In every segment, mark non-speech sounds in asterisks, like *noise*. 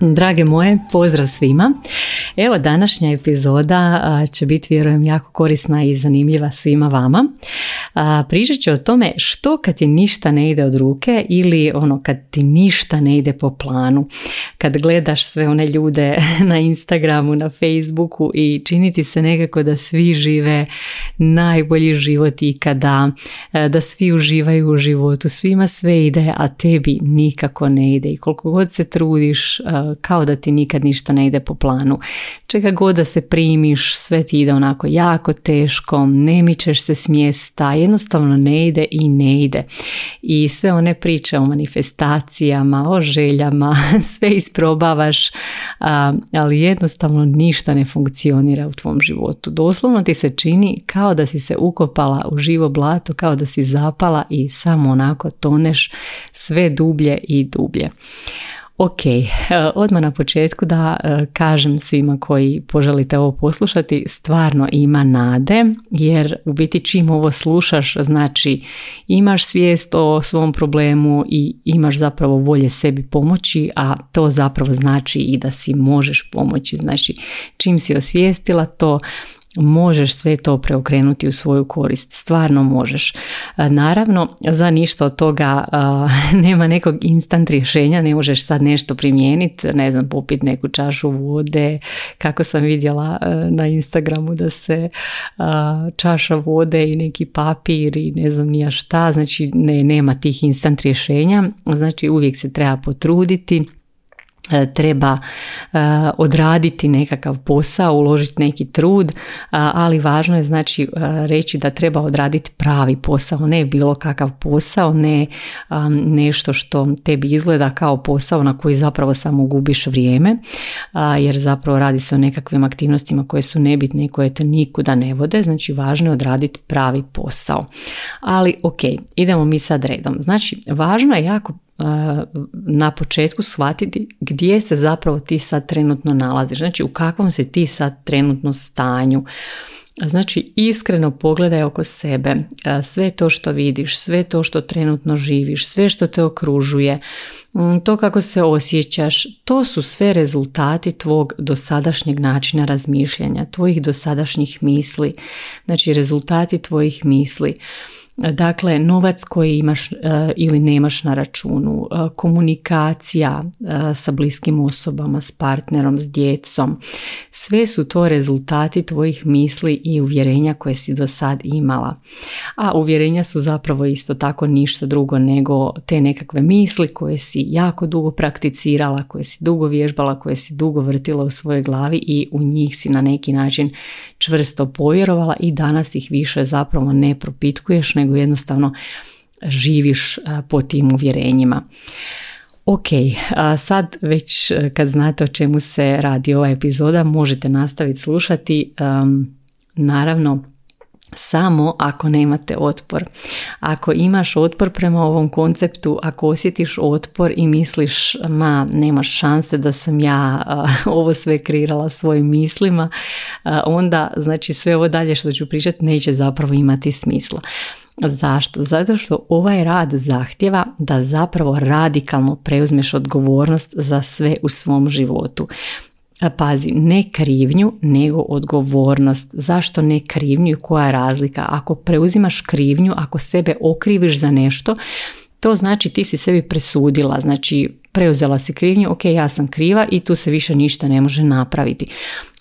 Drage moje, pozdrav svima. Evo današnja epizoda će biti vjerujem jako korisna i zanimljiva svima vama. Pričat ću o tome što kad ti ništa ne ide od ruke ili ono kad ti ništa ne ide po planu. Kad gledaš sve one ljude *laughs* na Instagramu, na Facebooku i čini ti se nekako da svi žive najbolji život ikada, da svi uživaju u životu, svima sve ide, a tebi nikako ne ide i koliko god se trudiš kao da ti nikad ništa ne ide po planu. Čega god da se primiš, sve ti ide onako jako teško, ne mičeš se s mjesta, jednostavno ne ide i ne ide. I sve one priče o manifestacijama, o željama, *laughs* sve isprobavaš, ali jednostavno ništa ne funkcionira u tvom životu. Doslovno ti se čini kao da si se ukopala u živo blato, kao da si zapala i samo onako toneš sve dublje i dublje. Ok, e, odmah na početku da e, kažem svima koji poželite ovo poslušati, stvarno ima nade, jer u biti čim ovo slušaš, znači imaš svijest o svom problemu i imaš zapravo volje sebi pomoći, a to zapravo znači i da si možeš pomoći. Znači čim si osvijestila to, možeš sve to preokrenuti u svoju korist. Stvarno možeš. Naravno, za ništa od toga *laughs* nema nekog instant rješenja, ne možeš sad nešto primijeniti, ne znam, popiti neku čašu vode, kako sam vidjela na Instagramu da se čaša vode i neki papir i ne znam nija šta, znači ne, nema tih instant rješenja, znači uvijek se treba potruditi, E, treba e, odraditi nekakav posao, uložiti neki trud, ali važno je znači e, reći da treba odraditi pravi posao, ne bilo kakav posao, ne nešto što tebi izgleda kao posao na koji zapravo samo gubiš vrijeme, jer zapravo radi se o nekakvim aktivnostima koje su nebitne i koje te nikuda ne vode, znači važno je odraditi pravi posao. Ali ok, idemo mi sad redom. Znači, važno je jako na početku shvatiti gdje se zapravo ti sad trenutno nalaziš, znači u kakvom se ti sad trenutno stanju. Znači iskreno pogledaj oko sebe, sve to što vidiš, sve to što trenutno živiš, sve što te okružuje, to kako se osjećaš, to su sve rezultati tvog dosadašnjeg načina razmišljanja, tvojih dosadašnjih misli, znači rezultati tvojih misli. Dakle, novac koji imaš e, ili nemaš na računu, e, komunikacija e, sa bliskim osobama, s partnerom, s djecom, sve su to rezultati tvojih misli i uvjerenja koje si do sad imala. A uvjerenja su zapravo isto tako ništa drugo nego te nekakve misli koje si jako dugo prakticirala, koje si dugo vježbala, koje si dugo vrtila u svojoj glavi i u njih si na neki način čvrsto povjerovala i danas ih više zapravo ne propitkuješ nego jednostavno živiš po tim uvjerenjima. Ok, sad već e, kad znate o čemu se radi ova epizoda možete nastaviti slušati. Naravno, samo ako nemate otpor. Ako imaš otpor prema ovom konceptu, ako osjetiš otpor i misliš ma nemaš šanse da sam ja *laughs* ovo sve kreirala svojim mislima, onda znači sve ovo dalje što ću pričati neće zapravo imati smisla. Zašto? Zato što ovaj rad zahtjeva da zapravo radikalno preuzmeš odgovornost za sve u svom životu. Pazi, ne krivnju, nego odgovornost. Zašto ne krivnju i koja je razlika? Ako preuzimaš krivnju, ako sebe okriviš za nešto, to znači ti si sebi presudila, znači preuzela si krivnju, ok, ja sam kriva i tu se više ništa ne može napraviti.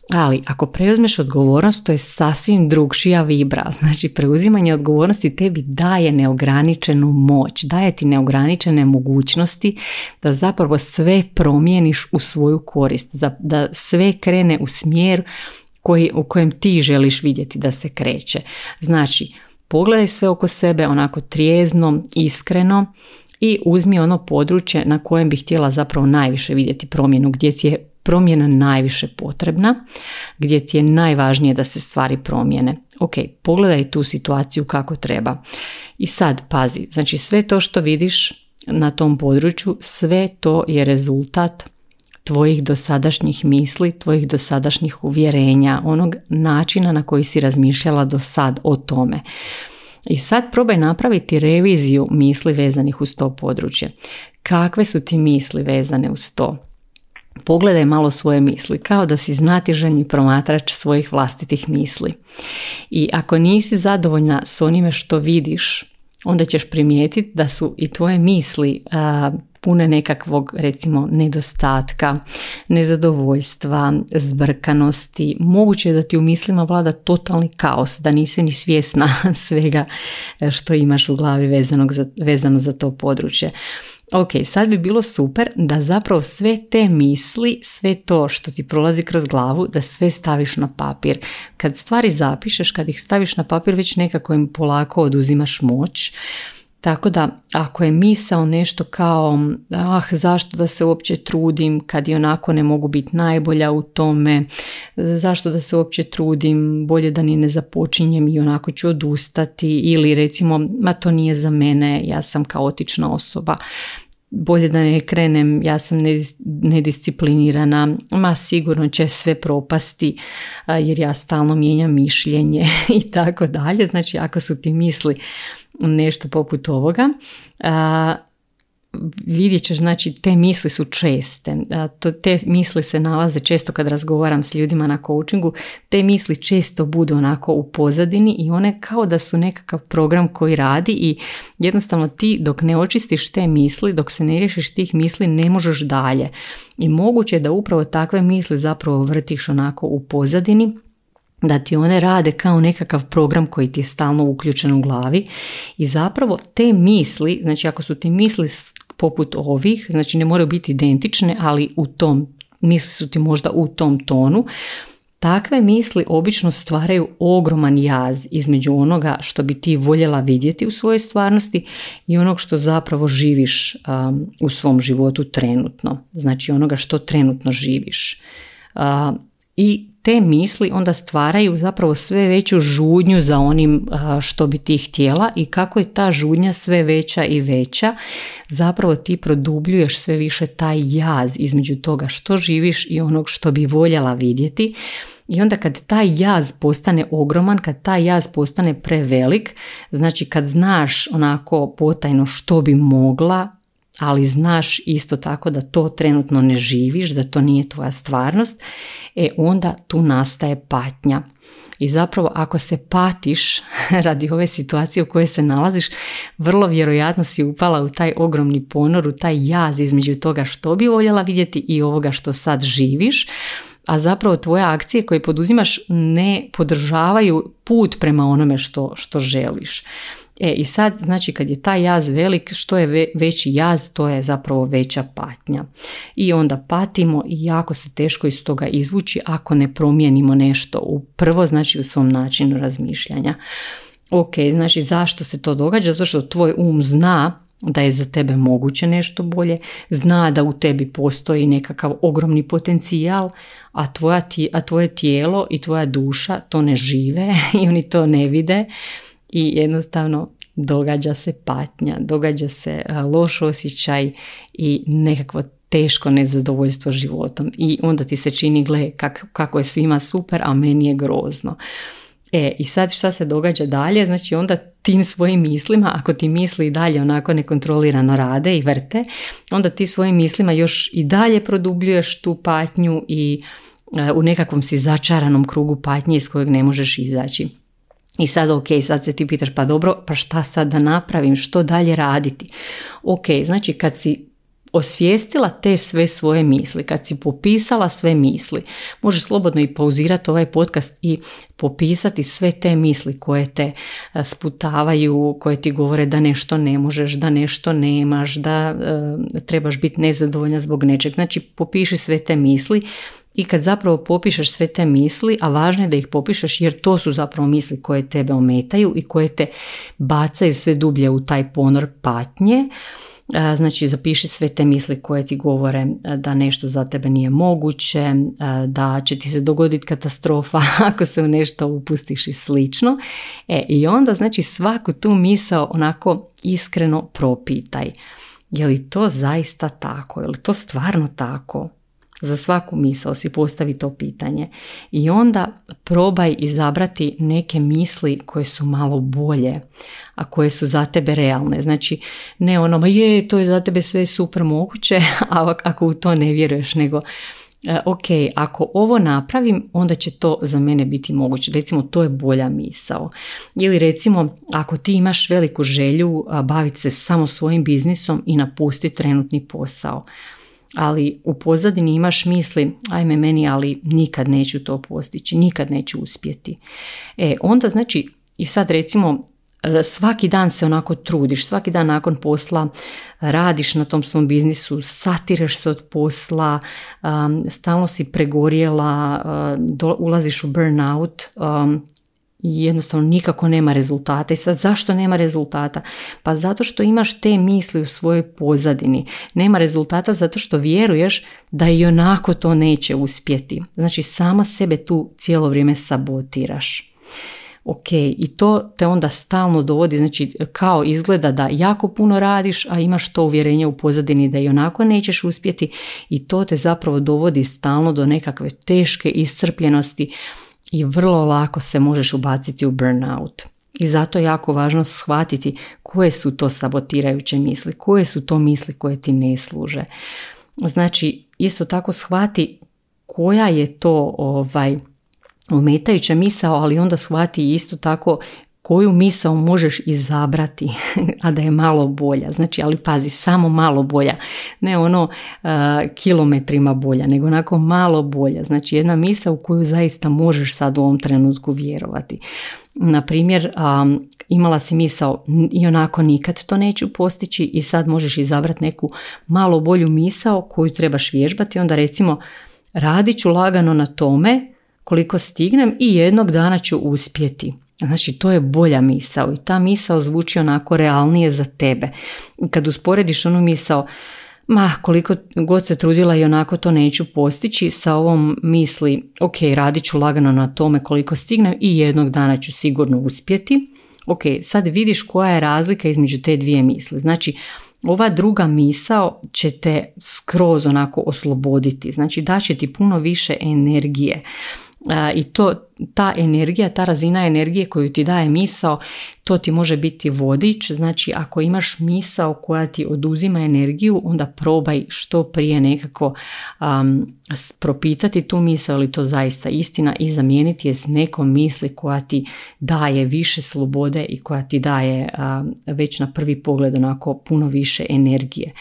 Ali ako preuzmeš odgovornost, to je sasvim drugšija vibra. Znači preuzimanje odgovornosti tebi daje neograničenu moć, daje ti neograničene mogućnosti da zapravo sve promijeniš u svoju korist, da sve krene u smjer koji, u kojem ti želiš vidjeti da se kreće. Znači, pogledaj sve oko sebe onako trijezno, iskreno i uzmi ono područje na kojem bi htjela zapravo najviše vidjeti promjenu, gdje ti je promjena najviše potrebna, gdje ti je najvažnije da se stvari promijene. Ok, pogledaj tu situaciju kako treba. I sad pazi, znači sve to što vidiš na tom području, sve to je rezultat tvojih dosadašnjih misli, tvojih dosadašnjih uvjerenja, onog načina na koji si razmišljala do sad o tome. I sad probaj napraviti reviziju misli vezanih uz to područje. Kakve su ti misli vezane uz to? Pogledaj malo svoje misli, kao da si znatiželjni promatrač svojih vlastitih misli. I ako nisi zadovoljna s onime što vidiš, onda ćeš primijetiti da su i tvoje misli pune nekakvog recimo nedostatka, nezadovoljstva, zbrkanosti. Moguće je da ti u mislima vlada totalni kaos, da nisi ni svjesna *laughs* svega što imaš u glavi vezanog za, vezano za to područje. Ok, sad bi bilo super da zapravo sve te misli, sve to što ti prolazi kroz glavu, da sve staviš na papir. Kad stvari zapišeš, kad ih staviš na papir, već nekako im polako oduzimaš moć. Tako da ako je misao nešto kao ah zašto da se uopće trudim kad i onako ne mogu biti najbolja u tome, zašto da se uopće trudim, bolje da ni ne započinjem i onako ću odustati. Ili recimo ma to nije za mene, ja sam kaotična osoba. Bolje da ne krenem, ja sam nedisciplinirana, ma sigurno će sve propasti jer ja stalno mijenjam mišljenje *laughs* i tako dalje. Znači ako su ti misli nešto poput ovoga, vidjet ćeš, znači te misli su česte, te misli se nalaze često kad razgovaram s ljudima na coachingu, te misli često budu onako u pozadini i one kao da su nekakav program koji radi i jednostavno ti dok ne očistiš te misli, dok se ne riješiš tih misli ne možeš dalje. I moguće je da upravo takve misli zapravo vrtiš onako u pozadini da ti one rade kao nekakav program koji ti je stalno uključen u glavi i zapravo te misli, znači ako su ti misli poput ovih, znači ne moraju biti identične, ali u tom, misli su ti možda u tom tonu, Takve misli obično stvaraju ogroman jaz između onoga što bi ti voljela vidjeti u svojoj stvarnosti i onog što zapravo živiš um, u svom životu trenutno. Znači onoga što trenutno živiš. Uh, I te misli onda stvaraju zapravo sve veću žudnju za onim što bi ti htjela i kako je ta žudnja sve veća i veća, zapravo ti produbljuješ sve više taj jaz između toga što živiš i onog što bi voljela vidjeti. I onda kad taj jaz postane ogroman, kad taj jaz postane prevelik, znači kad znaš onako potajno što bi mogla, ali znaš isto tako da to trenutno ne živiš, da to nije tvoja stvarnost, e onda tu nastaje patnja. I zapravo ako se patiš *laughs* radi ove situacije u kojoj se nalaziš, vrlo vjerojatno si upala u taj ogromni ponor, u taj jaz između toga što bi voljela vidjeti i ovoga što sad živiš, a zapravo tvoje akcije koje poduzimaš ne podržavaju put prema onome što, što želiš. E i sad, znači kad je taj jaz velik, što je veći jaz, to je zapravo veća patnja. I onda patimo i jako se teško iz toga izvući ako ne promijenimo nešto u prvo, znači u svom načinu razmišljanja. Ok, znači zašto se to događa? Zato što tvoj um zna da je za tebe moguće nešto bolje, zna da u tebi postoji nekakav ogromni potencijal, a, tvoja, a tvoje tijelo i tvoja duša to ne žive *laughs* i oni to ne vide i jednostavno događa se patnja, događa se loš osjećaj i nekakvo teško nezadovoljstvo životom i onda ti se čini gle kak, kako je svima super, a meni je grozno. E, i sad šta se događa dalje? Znači onda tim svojim mislima, ako ti misli i dalje onako nekontrolirano rade i vrte, onda ti svojim mislima još i dalje produbljuješ tu patnju i u nekakvom si začaranom krugu patnje iz kojeg ne možeš izaći. I sad ok, sad se ti pitaš pa dobro, pa šta sad da napravim, što dalje raditi? Ok, znači kad si osvijestila te sve svoje misli, kad si popisala sve misli, možeš slobodno i pauzirati ovaj podcast i popisati sve te misli koje te sputavaju, koje ti govore da nešto ne možeš, da nešto nemaš, da trebaš biti nezadovoljna zbog nečeg. Znači popiši sve te misli i kad zapravo popišeš sve te misli, a važno je da ih popišeš jer to su zapravo misli koje tebe ometaju i koje te bacaju sve dublje u taj ponor patnje, Znači zapiši sve te misli koje ti govore da nešto za tebe nije moguće, da će ti se dogoditi katastrofa *laughs* ako se u nešto upustiš i slično. E, I onda znači svaku tu misao onako iskreno propitaj. Je li to zaista tako? Je li to stvarno tako? Za svaku misao si postavi to pitanje i onda probaj izabrati neke misli koje su malo bolje, a koje su za tebe realne. Znači ne ono, ma je, to je za tebe sve super moguće, *laughs* a ako u to ne vjeruješ, nego e, ok, ako ovo napravim, onda će to za mene biti moguće. Recimo, to je bolja misao. Ili recimo, ako ti imaš veliku želju baviti se samo svojim biznisom i napustiti trenutni posao ali u pozadini imaš misli, ajme meni, ali nikad neću to postići, nikad neću uspjeti. E, onda znači, i sad recimo, svaki dan se onako trudiš, svaki dan nakon posla radiš na tom svom biznisu, satireš se od posla, stalno si pregorjela, uh, ulaziš u burnout, um, i jednostavno nikako nema rezultata. I sad zašto nema rezultata? Pa zato što imaš te misli u svojoj pozadini. Nema rezultata zato što vjeruješ da i onako to neće uspjeti. Znači sama sebe tu cijelo vrijeme sabotiraš. Ok, i to te onda stalno dovodi, znači kao izgleda da jako puno radiš, a imaš to uvjerenje u pozadini da i onako nećeš uspjeti i to te zapravo dovodi stalno do nekakve teške iscrpljenosti, i vrlo lako se možeš ubaciti u burnout. I zato je jako važno shvatiti koje su to sabotirajuće misli, koje su to misli koje ti ne služe. Znači, isto tako shvati koja je to ovaj ometajuća misao, ali onda shvati isto tako koju misao možeš izabrati, *laughs* a da je malo bolja. Znači, ali pazi, samo malo bolja. Ne ono kilometrima bolja, nego onako malo bolja. Znači, jedna misao u koju zaista možeš sad u ovom trenutku vjerovati. Na primjer, imala si misao i onako nikad to neću postići i sad možeš izabrati neku malo bolju misao koju trebaš vježbati. Onda recimo, radit ću lagano na tome koliko stignem i jednog dana ću uspjeti. Znači, to je bolja misao i ta misao zvuči onako realnije za tebe. Kad usporediš onu misao, ma koliko god se trudila i onako to neću postići, sa ovom misli, ok, radit ću lagano na tome koliko stignem i jednog dana ću sigurno uspjeti. Ok, sad vidiš koja je razlika između te dvije misli. Znači, ova druga misao će te skroz onako osloboditi, znači daće ti puno više energije i to, ta energija, ta razina energije koju ti daje misao, to ti može biti vodič, znači ako imaš misao koja ti oduzima energiju, onda probaj što prije nekako um, propitati tu misao ili to zaista istina i zamijeniti je s nekom misli koja ti daje više slobode i koja ti daje već na prvi pogled onako puno više energije.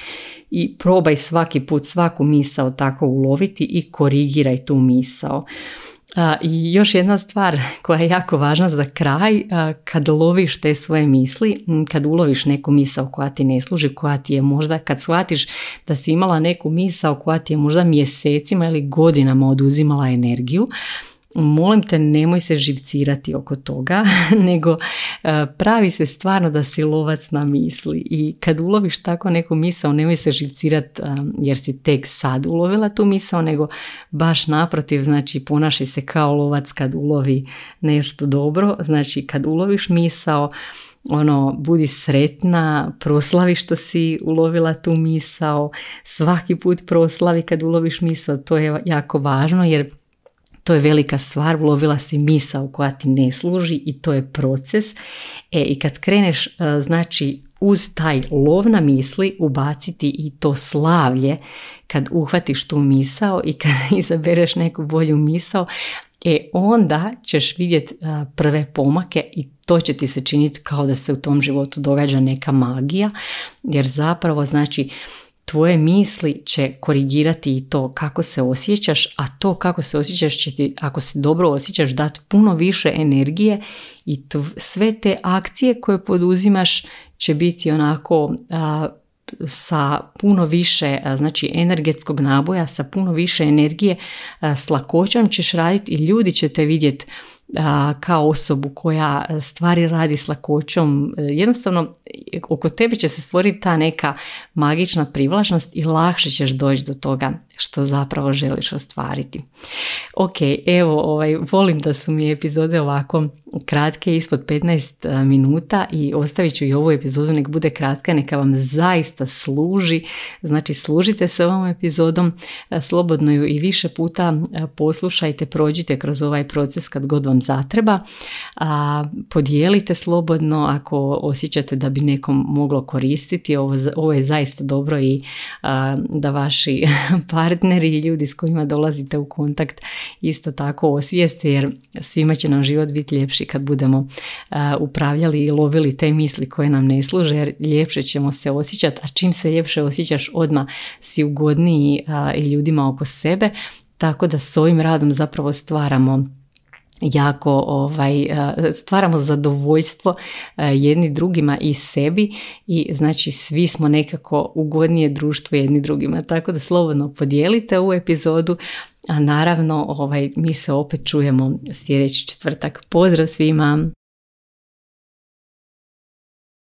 I probaj svaki put svaku misao tako uloviti i korigiraj tu misao. I još jedna stvar koja je jako važna za kraj, kad loviš te svoje misli, kad uloviš neku misao koja ti ne služi, koja ti je možda, kad shvatiš da si imala neku misao koja ti je možda mjesecima ili godinama oduzimala energiju, molim te nemoj se živcirati oko toga, *laughs* nego e, pravi se stvarno da si lovac na misli i kad uloviš tako neku misao nemoj se živcirati e, jer si tek sad ulovila tu misao, nego baš naprotiv, znači ponašaj se kao lovac kad ulovi nešto dobro, znači kad uloviš misao, ono, budi sretna, proslavi što si ulovila tu misao, svaki put proslavi kad uloviš misao, to je jako važno jer to je velika stvar, ulovila si misao koja ti ne služi i to je proces. E, I kad kreneš, e, znači, uz taj lov na misli ubaciti i to slavlje kad uhvatiš tu misao i kad *laughs* izabereš neku bolju misao, e onda ćeš vidjeti e, prve pomake i to će ti se činiti kao da se u tom životu događa neka magija, jer zapravo znači tvoje misli će korigirati i to kako se osjećaš, a to kako se osjećaš će ti, ako se dobro osjećaš, dati puno više energije i sve te akcije koje poduzimaš će biti onako sa puno više znači energetskog naboja, sa puno više energije, s lakoćom ćeš raditi i ljudi će te vidjeti kao osobu koja stvari radi s lakoćom. Jednostavno, oko tebe će se stvoriti ta neka magična privlačnost i lakše ćeš doći do toga što zapravo želiš ostvariti. Ok, evo, ovaj, volim da su mi epizode ovako kratke, ispod 15 minuta i ostavit ću i ovu epizodu, nek bude kratka, neka vam zaista služi, znači služite se ovom epizodom, slobodno ju i više puta poslušajte, prođite kroz ovaj proces kad god vam zatreba, a, podijelite slobodno ako osjećate da bi nekom moglo koristiti, ovo, ovo je zaista dobro i da vaši *laughs* partneri i ljudi s kojima dolazite u kontakt isto tako osvijeste jer svima će nam život biti ljepši kad budemo upravljali i lovili te misli koje nam ne služe jer ljepše ćemo se osjećati, a čim se ljepše osjećaš odmah si ugodniji i ljudima oko sebe, tako da s ovim radom zapravo stvaramo jako ovaj, stvaramo zadovoljstvo jedni drugima i sebi i znači svi smo nekako ugodnije društvo jedni drugima. Tako da slobodno podijelite ovu epizodu, a naravno ovaj, mi se opet čujemo sljedeći četvrtak. Pozdrav svima!